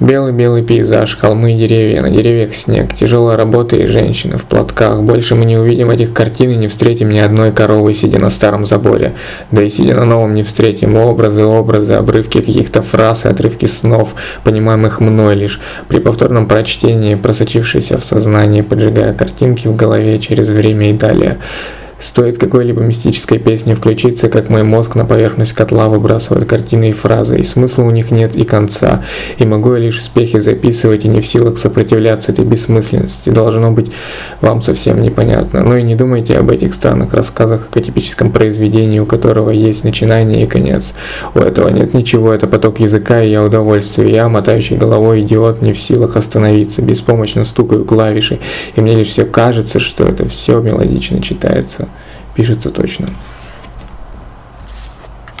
Белый-белый пейзаж, холмы и деревья, на деревьях снег, тяжелая работа и женщины в платках. Больше мы не увидим этих картин и не встретим ни одной коровы, сидя на старом заборе. Да и сидя на новом не встретим образы, образы, обрывки каких-то фраз и отрывки снов, понимаемых мной лишь. При повторном прочтении, просочившиеся в сознание, поджигая картинки в голове через время и далее. Стоит какой-либо мистической песне включиться, как мой мозг на поверхность котла выбрасывает картины и фразы, и смысла у них нет и конца, и могу я лишь успехи записывать и не в силах сопротивляться этой бессмысленности. Должно быть вам совсем непонятно. Но и не думайте об этих странных рассказах как о типическом произведении, у которого есть начинание и конец. У этого нет ничего, это поток языка и я удовольствие. Я, мотающий головой идиот, не в силах остановиться, беспомощно стукаю клавиши, и мне лишь все кажется, что это все мелодично читается пишется точно.